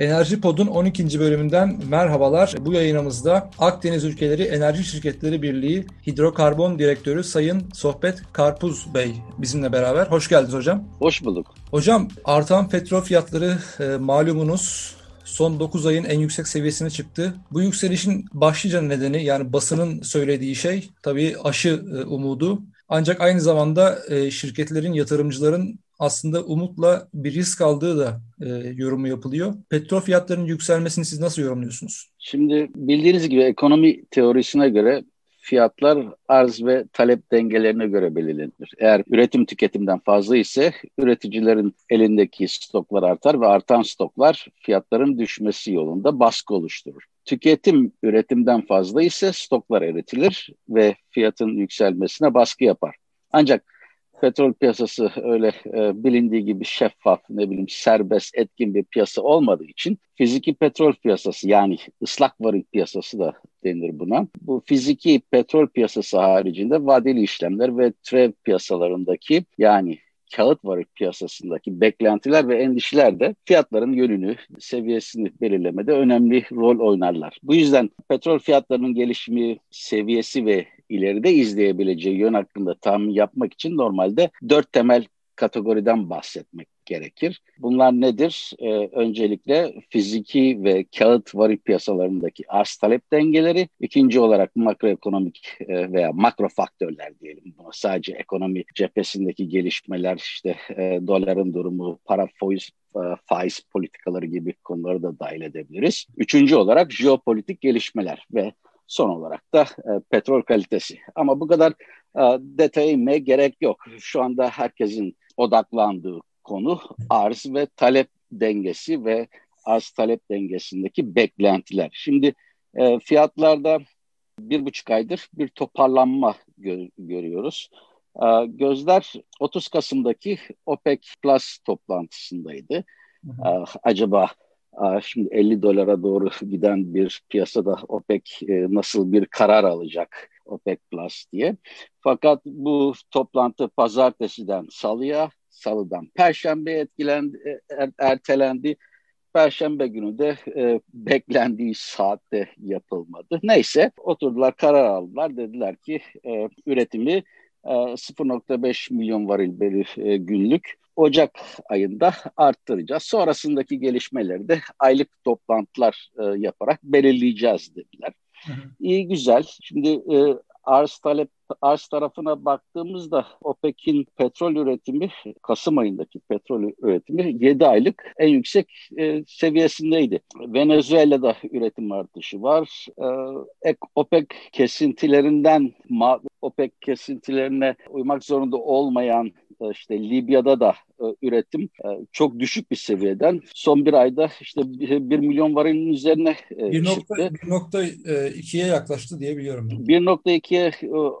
Enerji Pod'un 12. bölümünden merhabalar. Bu yayınımızda Akdeniz Ülkeleri Enerji Şirketleri Birliği Hidrokarbon Direktörü Sayın Sohbet Karpuz Bey bizimle beraber. Hoş geldiniz hocam. Hoş bulduk. Hocam artan petrol fiyatları e, malumunuz son 9 ayın en yüksek seviyesine çıktı. Bu yükselişin başlıca nedeni yani basının söylediği şey tabii aşı e, umudu. Ancak aynı zamanda e, şirketlerin, yatırımcıların aslında umutla bir risk aldığı da e, yorumu yapılıyor. Petrol fiyatlarının yükselmesini siz nasıl yorumluyorsunuz? Şimdi bildiğiniz gibi ekonomi teorisine göre fiyatlar arz ve talep dengelerine göre belirlenir. Eğer üretim tüketimden fazla ise üreticilerin elindeki stoklar artar ve artan stoklar fiyatların düşmesi yolunda baskı oluşturur. Tüketim üretimden fazla ise stoklar eritilir ve fiyatın yükselmesine baskı yapar. Ancak petrol piyasası öyle e, bilindiği gibi şeffaf, ne bileyim serbest, etkin bir piyasa olmadığı için fiziki petrol piyasası yani ıslak varil piyasası da denir buna. Bu fiziki petrol piyasası haricinde vadeli işlemler ve trev piyasalarındaki yani kağıt varlık piyasasındaki beklentiler ve endişeler de fiyatların yönünü, seviyesini belirlemede önemli rol oynarlar. Bu yüzden petrol fiyatlarının gelişimi, seviyesi ve ileride izleyebileceği yön hakkında tahmin yapmak için normalde dört temel kategoriden bahsetmek gerekir. Bunlar nedir? Ee, öncelikle fiziki ve kağıt varil piyasalarındaki arz talep dengeleri. İkinci olarak makroekonomik e, veya makro faktörler diyelim buna. Sadece ekonomi cephesindeki gelişmeler, işte e, doların durumu, para faiz e, faiz politikaları gibi konuları da dahil edebiliriz. Üçüncü olarak jeopolitik gelişmeler ve son olarak da e, petrol kalitesi. Ama bu kadar e, detaya inmeye gerek yok. Şu anda herkesin odaklandığı konu arz ve talep dengesi ve arz talep dengesindeki beklentiler. Şimdi e, fiyatlarda bir buçuk aydır bir toparlanma gö- görüyoruz. E, gözler 30 Kasım'daki OPEC Plus toplantısındaydı. E, acaba e, şimdi 50 dolara doğru giden bir piyasada OPEC e, nasıl bir karar alacak OPEC Plus diye. Fakat bu toplantı pazartesiden salıya salıdan perşembe etkilendi, er, ertelendi. Perşembe günü de e, beklendiği saatte yapılmadı. Neyse oturdular karar aldılar. Dediler ki e, üretimi e, 0.5 milyon varil belir e, günlük Ocak ayında arttıracağız. Sonrasındaki gelişmeleri de aylık toplantılar e, yaparak belirleyeceğiz dediler. Hı hı. İyi güzel. Şimdi e, arz talep arz tarafına baktığımızda OPEC'in petrol üretimi Kasım ayındaki petrol üretimi 7 aylık en yüksek e, seviyesindeydi. Venezuela'da üretim artışı var. E, OPEC kesintilerinden OPEC kesintilerine uymak zorunda olmayan işte Libya'da da e, üretim e, çok düşük bir seviyeden son bir ayda işte 1 milyon varilin üzerine e, çıktı. 1.2'ye yaklaştı diye biliyorum. 1.2'ye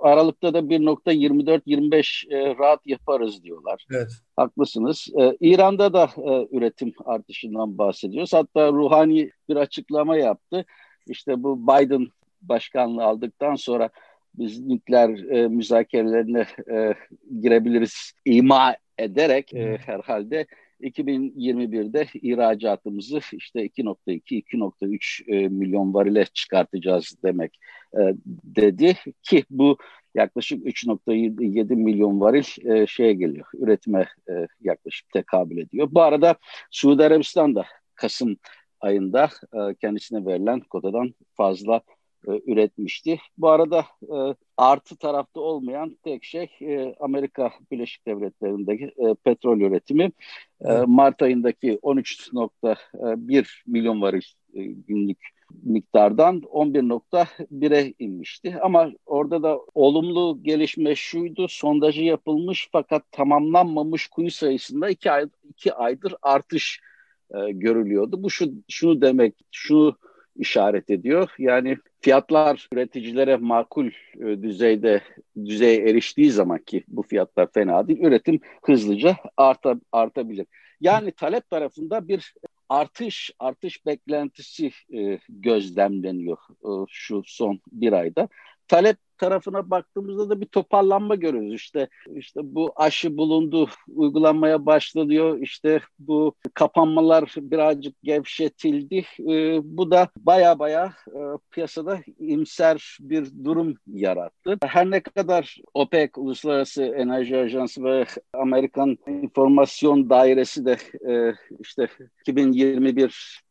Aralık'ta da 1.24-25 rahat yaparız diyorlar. Evet. Haklısınız. İran'da da üretim artışından bahsediyoruz. Hatta Ruhani bir açıklama yaptı. İşte bu Biden başkanlığı aldıktan sonra biz nükleer e, müzakerelerine e, girebiliriz ima ederek e, herhalde 2021'de ihracatımızı işte 2.2-2.3 e, milyon varile çıkartacağız demek e, dedi ki bu yaklaşık 3.7 milyon varil e, şeye geliyor üretime e, yaklaşık tekabül ediyor. Bu arada Suudi Arabistan da Kasım ayında e, kendisine verilen kotadan fazla e, üretmişti. Bu arada e, artı tarafta olmayan tek şey e, Amerika Birleşik Devletleri'ndeki e, petrol üretimi. E, Mart ayındaki 13.1 milyon varil e, günlük miktardan 11.1'e inmişti. Ama orada da olumlu gelişme şuydu. Sondajı yapılmış fakat tamamlanmamış kuyu sayısında iki, ay, iki aydır artış e, görülüyordu. Bu şu, şunu demek, şunu işaret ediyor. Yani fiyatlar üreticilere makul e, düzeyde düzeye eriştiği zaman ki bu fiyatlar fena değil, üretim hızlıca arta, artabilir. Yani talep tarafında bir artış artış beklentisi e, gözlemleniyor e, şu son bir ayda. Talep tarafına baktığımızda da bir toparlanma görüyoruz. İşte işte bu aşı bulundu, uygulanmaya başlanıyor. İşte bu kapanmalar birazcık gevşetildi. E, bu da baya baya e, piyasada imser bir durum yarattı. Her ne kadar OPEC, Uluslararası Enerji Ajansı ve Amerikan İnformasyon Dairesi de e, işte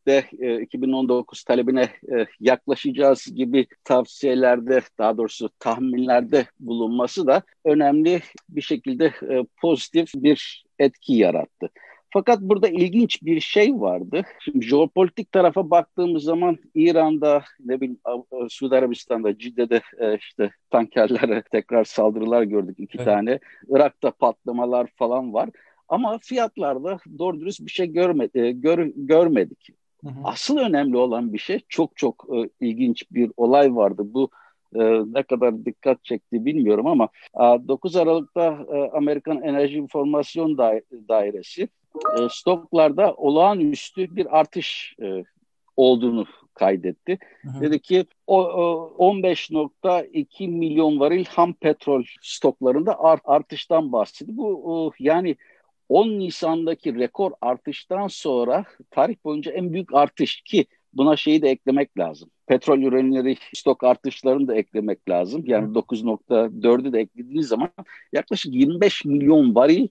2021'de e, 2019 talebine e, yaklaşacağız gibi tavsiyelerde daha doğrusu tahminlerde bulunması da önemli bir şekilde e, pozitif bir etki yarattı. Fakat burada ilginç bir şey vardı. Şimdi jeopolitik tarafa baktığımız zaman İran'da, ne bileyim Suudi Arabistan'da, Cidde'de e, işte tankerlere tekrar saldırılar gördük iki evet. tane. Irak'ta patlamalar falan var. Ama fiyatlarda doğru dürüst bir şey görmedi, e, gör, görmedik. Hı hı. Asıl önemli olan bir şey çok çok e, ilginç bir olay vardı. Bu e, ne kadar dikkat çekti bilmiyorum ama e, 9 Aralık'ta e, Amerikan Enerji İnformasyon Dairesi e, stoklarda olağanüstü bir artış e, olduğunu kaydetti. Hı hı. Dedi ki o, o 15.2 milyon varil ham petrol stoklarında art, artıştan bahsetti. Bu o, yani 10 Nisan'daki rekor artıştan sonra tarih boyunca en büyük artış ki buna şeyi de eklemek lazım. Petrol ürünleri stok artışlarını da eklemek lazım. Yani 9.4'ü de eklediğiniz zaman yaklaşık 25 milyon varil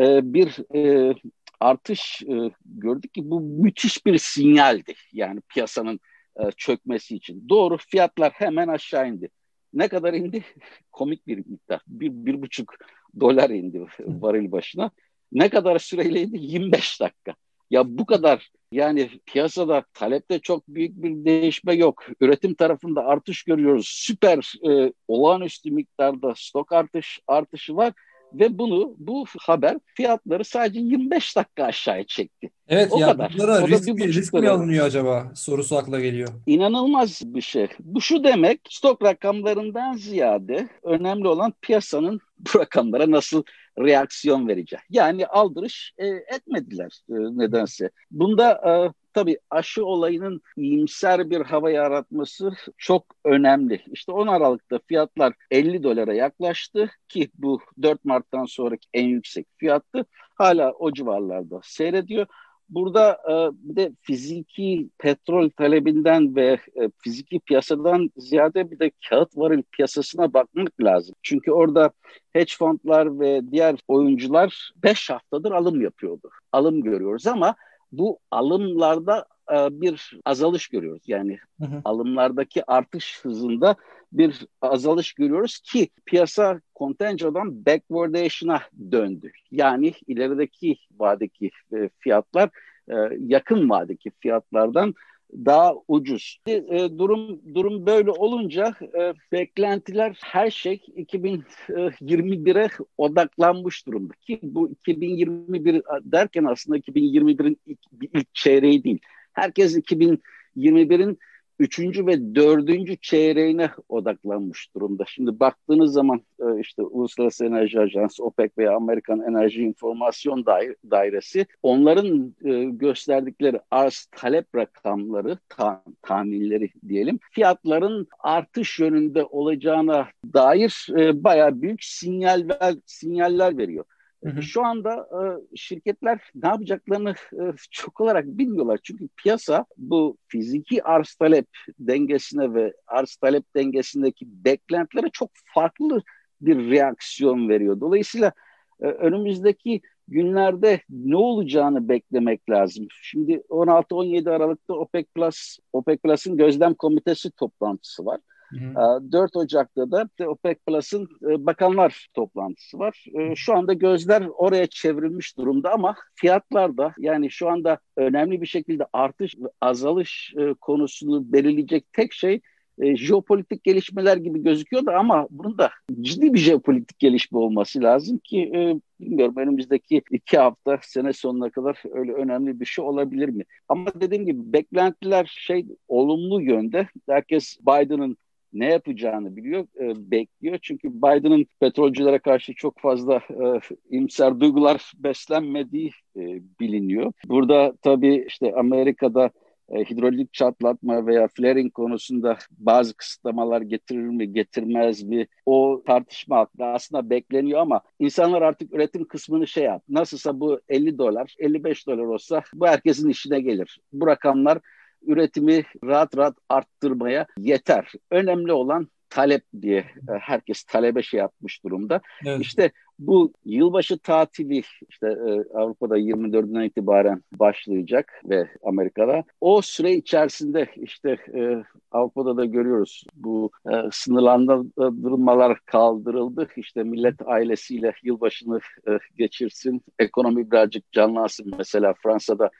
e, bir e, artış e, gördük ki bu müthiş bir sinyaldi. Yani piyasanın e, çökmesi için. Doğru fiyatlar hemen aşağı indi. Ne kadar indi? Komik bir miktar. Bir, bir buçuk dolar indi varil başına. Ne kadar süreleydi? 25 dakika. Ya bu kadar yani piyasada talepte çok büyük bir değişme yok. Üretim tarafında artış görüyoruz. Süper e, olağanüstü miktarda stok artış artışı var ve bunu bu haber fiyatları sadece 25 dakika aşağıya çekti. Evet o ya kadar. bunlara risk, mi, risk mi alınıyor acaba sorusu akla geliyor. İnanılmaz bir şey. Bu şu demek stok rakamlarından ziyade önemli olan piyasanın bu rakamlara nasıl reaksiyon verecek. Yani aldırış e, etmediler e, nedense. Bunda e, tabii aşı olayının iyimser bir hava yaratması çok önemli. İşte 10 Aralık'ta fiyatlar 50 dolara yaklaştı ki bu 4 Mart'tan sonraki en yüksek fiyattı. Hala o civarlarda seyrediyor. Burada e, bir de fiziki petrol talebinden ve e, fiziki piyasadan ziyade bir de kağıt varil piyasasına bakmak lazım. Çünkü orada hedge fondlar ve diğer oyuncular 5 haftadır alım yapıyordu. Alım görüyoruz ama bu alımlarda bir azalış görüyoruz. Yani hı hı. alımlardaki artış hızında bir azalış görüyoruz ki piyasa kontenjandan backwardation'a döndü. Yani ilerideki vadeki e, fiyatlar e, yakın vadeki fiyatlardan daha ucuz. E, durum durum böyle olunca e, beklentiler her şey 2021'e odaklanmış durumda ki bu 2021 derken aslında 2021'in ilk, ilk çeyreği değil. Herkes 2021'in üçüncü ve dördüncü çeyreğine odaklanmış durumda. Şimdi baktığınız zaman e, işte Uluslararası Enerji Ajansı, OPEC veya Amerikan Enerji İnformasyon Dairesi onların e, gösterdikleri arz talep rakamları, ta, tahminleri diyelim, fiyatların artış yönünde olacağına dair e, bayağı büyük sinyal sinyaller veriyor. Hı hı. Şu anda e, şirketler ne yapacaklarını e, çok olarak bilmiyorlar. Çünkü piyasa bu fiziki arz talep dengesine ve arz talep dengesindeki beklentilere çok farklı bir reaksiyon veriyor. Dolayısıyla e, önümüzdeki günlerde ne olacağını beklemek lazım. Şimdi 16-17 Aralık'ta OPEC Plus, OPEC Plus'ın gözlem komitesi toplantısı var. Hı 4 Ocak'ta da OPEC Plus'ın e, bakanlar toplantısı var. E, şu anda gözler oraya çevrilmiş durumda ama fiyatlar da yani şu anda önemli bir şekilde artış azalış e, konusunu belirleyecek tek şey jeopolitik gelişmeler gibi gözüküyor da ama bunun da ciddi bir jeopolitik gelişme olması lazım ki bilmiyorum önümüzdeki iki hafta sene sonuna kadar öyle önemli bir şey olabilir mi? Ama dediğim gibi beklentiler şey olumlu yönde. Herkes Biden'ın ne yapacağını biliyor, e, bekliyor. Çünkü Biden'ın petrolcülere karşı çok fazla e, imser duygular beslenmediği e, biliniyor. Burada tabii işte Amerika'da e, hidrolik çatlatma veya flaring konusunda bazı kısıtlamalar getirir mi, getirmez mi? O tartışma aslında bekleniyor ama insanlar artık üretim kısmını şey yap. Nasılsa bu 50 dolar, 55 dolar olsa bu herkesin işine gelir. Bu rakamlar üretimi rahat rahat arttırmaya yeter. Önemli olan talep diye e, herkes talebe şey yapmış durumda. Evet. İşte bu yılbaşı tatili işte e, Avrupa'da 24'ünden itibaren başlayacak ve Amerika'da. O süre içerisinde işte e, Avrupa'da da görüyoruz bu sınırlandırmalar kaldırıldı. İşte millet ailesiyle yılbaşını geçirsin, ekonomi birazcık canlansın. Mesela Fransa'da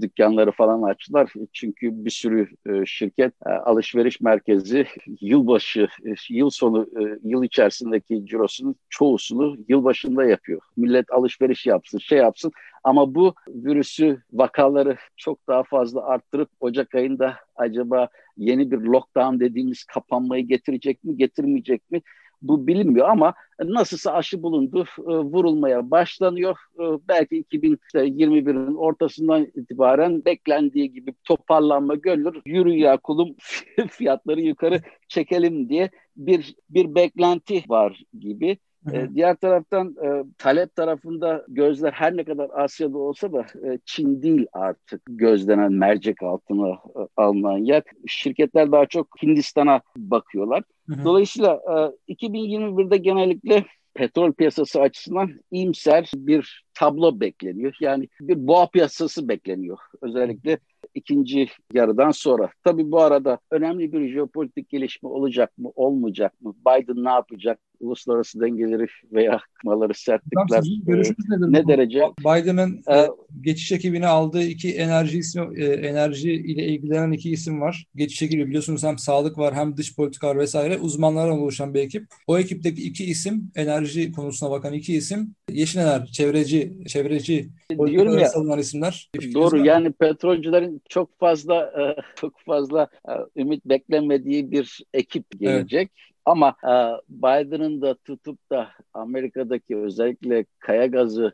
dükkanları falan açtılar. Çünkü bir sürü e, şirket e, alışveriş merkezi yılbaşı, yıl sonu, yıl içerisindeki cirosunun çoğusunu yılbaşında yapıyor. Millet alışveriş yapsın, şey yapsın. Ama bu virüsü vakaları çok daha fazla arttırıp Ocak ayında acaba yeni bir lockdown dediğimiz kapanmayı getirecek mi, getirmeyecek mi? Bu bilinmiyor ama nasılsa aşı bulundu, e, vurulmaya başlanıyor. E, belki 2021'in ortasından itibaren beklendiği gibi toparlanma görülür. Yürü ya kulum fiyatları yukarı çekelim diye bir bir beklenti var gibi. E, diğer taraftan e, talep tarafında gözler her ne kadar Asya'da olsa da e, Çin değil artık gözlenen mercek altına e, alınan yer. Şirketler daha çok Hindistan'a bakıyorlar. Dolayısıyla e, 2021'de genellikle petrol piyasası açısından iyimser bir tablo bekleniyor. Yani bir boğa piyasası bekleniyor. Özellikle ikinci yarıdan sonra. Tabii bu arada önemli bir jeopolitik gelişme olacak mı, olmayacak mı? Biden ne yapacak? Uluslararası dengeleri veya kımaları sertlikler e, ne derece? Biden'ın e, geçiş ekibine aldığı iki enerji ismi, e, enerji ile ilgilenen iki isim var. Geçiş ekibi biliyorsunuz hem sağlık var hem dış politikalar vesaire uzmanlardan oluşan bir ekip. O ekipteki iki isim enerji konusuna bakan iki isim Yeşil Enerji, çevreci, çevreci Diyorum ya, savunan isimler. Doğru yani petrolcülerin çok fazla e, çok fazla e, ümit beklemediği bir ekip gelecek. Evet. Ama e, Biden'ın da tutup da Amerika'daki özellikle kaya gazı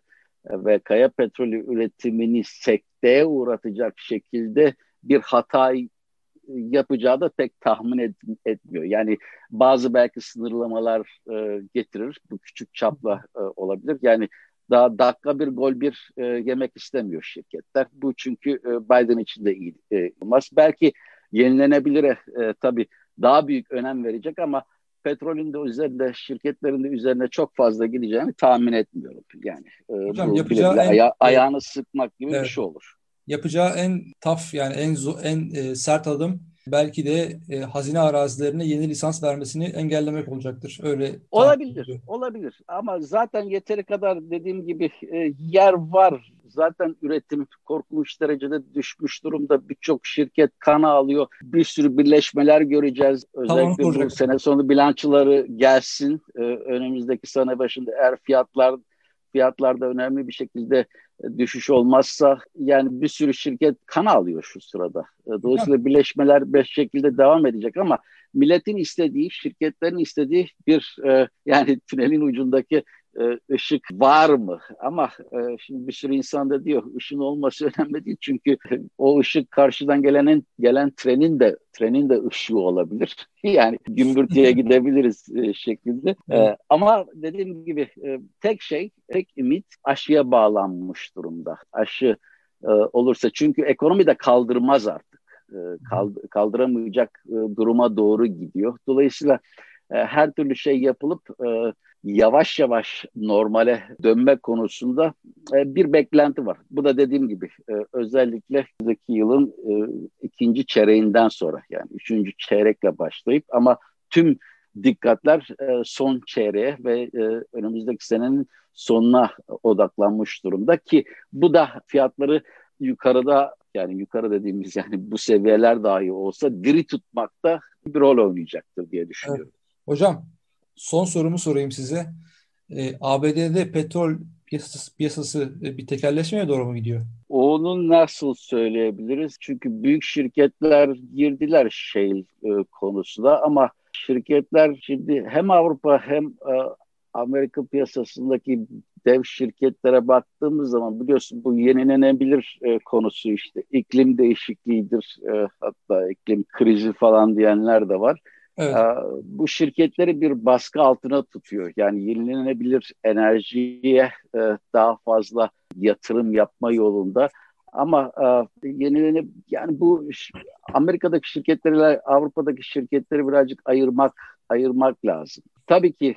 ve kaya petrolü üretimini sekteye uğratacak şekilde bir hata yapacağı da pek tahmin et, etmiyor. Yani bazı belki sınırlamalar e, getirir. Bu küçük çapla e, olabilir. Yani daha dakika bir gol bir e, yemek istemiyor şirketler. Bu çünkü e, Biden için de iyi e, olmaz. Belki yenilenebilire e, tabii daha büyük önem verecek ama petrolün de üzerinde şirketlerin de üzerine çok fazla gideceğini tahmin etmiyorum. Yani e, Hocam, bu yapacağı en, aya, ayağını sıkmak gibi evet. bir şey olur. Yapacağı en taf yani en en e, sert adım belki de e, hazine arazilerine yeni lisans vermesini engellemek olacaktır. Öyle olabilir, olabilir. Ama zaten yeteri kadar dediğim gibi e, yer var. Zaten üretim korkunç derecede düşmüş durumda. Birçok şirket kana alıyor. Bir sürü birleşmeler göreceğiz. Özellikle tamam, bu sene sonu bilançoları gelsin. E, önümüzdeki sene başında eğer fiyatlar fiyatlarda önemli bir şekilde e, düşüş olmazsa yani bir sürü şirket kan alıyor şu sırada. E, dolayısıyla birleşmeler beş şekilde devam edecek ama milletin istediği, şirketlerin istediği bir e, yani tünelin ucundaki e, ışık var mı? Ama e, şimdi bir sürü insan da diyor ışın olması önemli değil çünkü o ışık karşıdan gelen gelen trenin de trenin de ışığı olabilir. yani gümbürtüye gidebiliriz e, şeklinde. E, ama dediğim gibi e, tek şey, tek ümit aşıya bağlanmış durumda. Aşı e, olursa çünkü ekonomi de kaldırmaz artık. E, kaldıramayacak e, duruma doğru gidiyor. Dolayısıyla e, her türlü şey yapılıp e, yavaş yavaş normale dönme konusunda e, bir beklenti var. Bu da dediğim gibi e, özellikle önümüzdeki yılın e, ikinci çeyreğinden sonra yani üçüncü çeyrekle başlayıp ama tüm dikkatler son çeyreğe ve önümüzdeki senenin sonuna odaklanmış durumda ki bu da fiyatları yukarıda yani yukarı dediğimiz yani bu seviyeler dahi olsa diri tutmakta bir rol oynayacaktır diye düşünüyorum. Evet. Hocam son sorumu sorayım size. E, ABD'de petrol piyasası, piyasası e, bir tekelleşmeye doğru mu gidiyor? Onu nasıl söyleyebiliriz? Çünkü büyük şirketler girdiler şey e, konusunda ama şirketler şimdi hem Avrupa hem e, Amerika piyasasındaki dev şirketlere baktığımız zaman biliyorsun bu yenilenebilir e, konusu işte iklim değişikliğidir e, hatta iklim krizi falan diyenler de var. Evet. Bu şirketleri bir baskı altına tutuyor. Yani yenilenebilir enerjiye daha fazla yatırım yapma yolunda ama e, yenilenip yani bu Amerika'daki şirketlerle Avrupa'daki şirketleri birazcık ayırmak ayırmak lazım. Tabii ki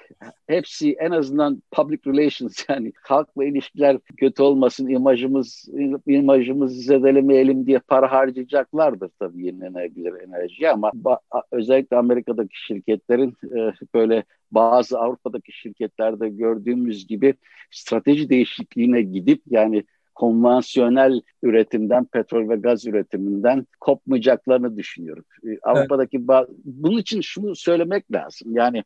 hepsi en azından public relations yani halkla ilişkiler kötü olmasın, imajımız imajımızı zedelemeyelim diye para harcayacaklardır tabii yenilenebilir enerji ama özellikle Amerika'daki şirketlerin e, böyle bazı Avrupa'daki şirketlerde gördüğümüz gibi strateji değişikliğine gidip yani konvansiyonel üretimden, petrol ve gaz üretiminden kopmayacaklarını düşünüyorum. Ee, Avrupa'daki bunun için şunu söylemek lazım. Yani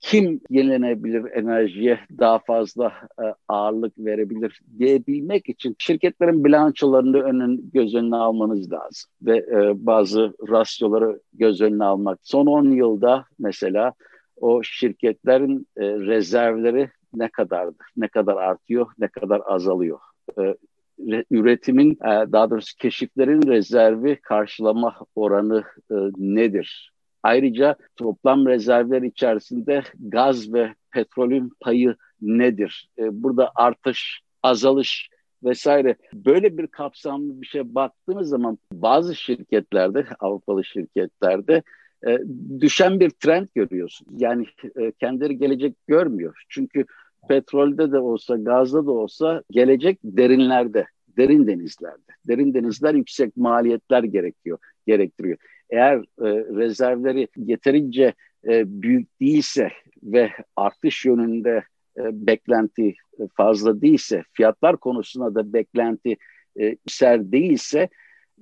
kim yenilenebilir enerjiye daha fazla e, ağırlık verebilir diyebilmek için şirketlerin bilançolarını önün, göz önüne almanız lazım. Ve e, bazı rasyoları göz önüne almak. Son 10 yılda mesela o şirketlerin e, rezervleri ne kadardı? Ne kadar artıyor, ne kadar azalıyor? E, üretimin e, daha doğrusu keşiflerin rezervi karşılama oranı e, nedir? Ayrıca toplam rezervler içerisinde gaz ve petrolün payı nedir? Burada artış, azalış vesaire böyle bir kapsamlı bir şey baktığınız zaman bazı şirketlerde, Avrupalı şirketlerde düşen bir trend görüyorsun. Yani kendileri gelecek görmüyor. Çünkü petrolde de olsa, gazda da olsa gelecek derinlerde, derin denizlerde. Derin denizler yüksek maliyetler gerekiyor, gerektiriyor. Eğer e, rezervleri yeterince e, büyük değilse ve artış yönünde e, beklenti e, fazla değilse, fiyatlar konusunda da beklenti e, ser değilse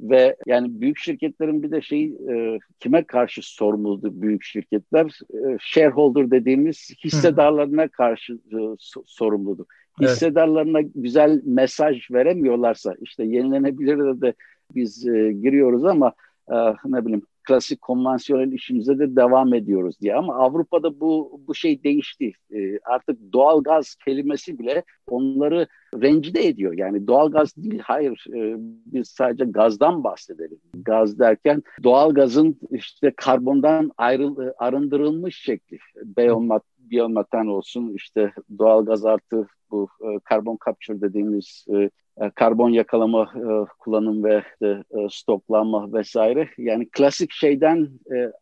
ve yani büyük şirketlerin bir de şey e, kime karşı sorumludur büyük şirketler? E, shareholder dediğimiz hissedarlarına karşı e, so, sorumludur. Evet. Hissedarlarına güzel mesaj veremiyorlarsa işte yenilenebilir de, de biz e, giriyoruz ama e, ne bileyim klasik konvansiyonel işimize de devam ediyoruz diye. Ama Avrupa'da bu bu şey değişti. E, artık doğal gaz kelimesi bile onları rencide ediyor. Yani doğal gaz değil, hayır e, biz sadece gazdan bahsedelim. Gaz derken doğal gazın işte karbondan ayrıl, arındırılmış şekli. Biomat, biyometan olsun, işte doğal gaz artı bu e, karbon capture dediğimiz karbon yakalama, e, kullanım ve e, stoklanma vesaire. Yani klasik şeyden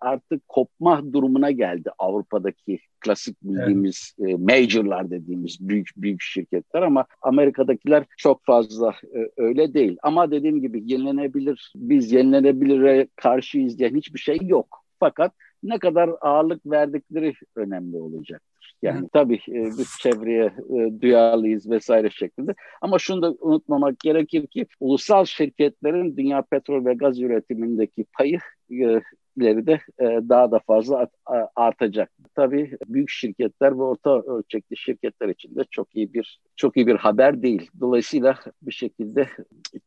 artık kopma durumuna geldi Avrupa'daki klasik bildiğimiz evet. majorlar dediğimiz büyük büyük şirketler ama Amerika'dakiler çok fazla öyle değil. Ama dediğim gibi yenilenebilir, biz yenilenebilire karşıyız diye hiçbir şey yok. Fakat ne kadar ağırlık verdikleri önemli olacak. Yani tabii e, biz çevreye e, duyarlıyız vesaire şeklinde. Ama şunu da unutmamak gerekir ki ulusal şirketlerin dünya petrol ve gaz üretimindeki payı e, de e, daha da fazla artacak. Tabii büyük şirketler ve orta ölçekli şirketler için de çok iyi bir çok iyi bir haber değil. Dolayısıyla bir şekilde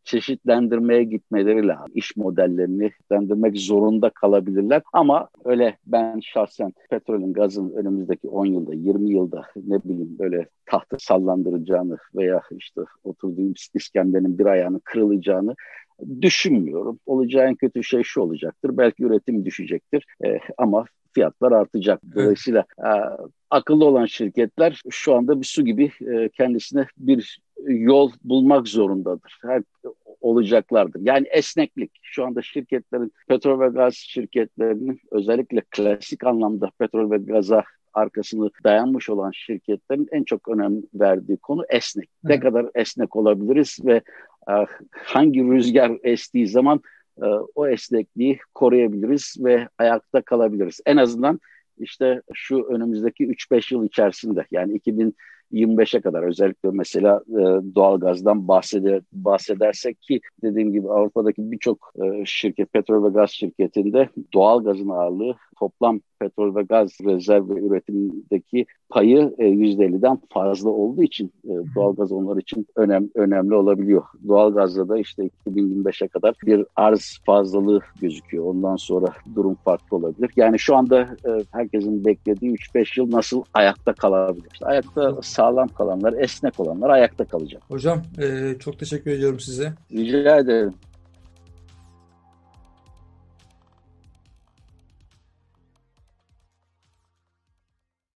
çeşitlendirmeye gitmeleri lazım. İş modellerini çeşitlendirmek zorunda kalabilirler. Ama öyle ben şahsen petrolün, gazın önümüzdeki 10 yılda, 20 yılda ne bileyim böyle tahta sallandıracağını veya işte oturduğum iskemlenin bir ayağını kırılacağını düşünmüyorum. Olacağı en kötü şey şu olacaktır. Belki üretim düşecektir e, ama fiyatlar artacak. Dolayısıyla e, akıllı olan şirketler şu anda bir su gibi e, kendisine bir yol bulmak zorundadır. Her olacaklardır. Yani esneklik. Şu anda şirketlerin, petrol ve gaz şirketlerinin özellikle klasik anlamda petrol ve gaza arkasını dayanmış olan şirketlerin en çok önem verdiği konu esnek. Evet. Ne kadar esnek olabiliriz ve hangi rüzgar estiği zaman e, o esnekliği koruyabiliriz ve ayakta kalabiliriz. En azından işte şu önümüzdeki 3-5 yıl içerisinde yani 2000 25'e kadar özellikle mesela e, doğalgazdan bahseder, bahsedersek ki dediğim gibi Avrupa'daki birçok e, şirket, petrol ve gaz şirketinde doğalgazın ağırlığı toplam petrol ve gaz rezerv ve üretimindeki payı e, %50'den fazla olduğu için e, doğalgaz onlar için önem, önemli olabiliyor. Doğalgazda da işte 2025'e kadar bir arz fazlalığı gözüküyor. Ondan sonra durum farklı olabilir. Yani şu anda e, herkesin beklediği 3-5 yıl nasıl ayakta kalabilir? İşte ayakta sağlam kalanlar, esnek olanlar ayakta kalacak. Hocam e, çok teşekkür ediyorum size. Rica ederim.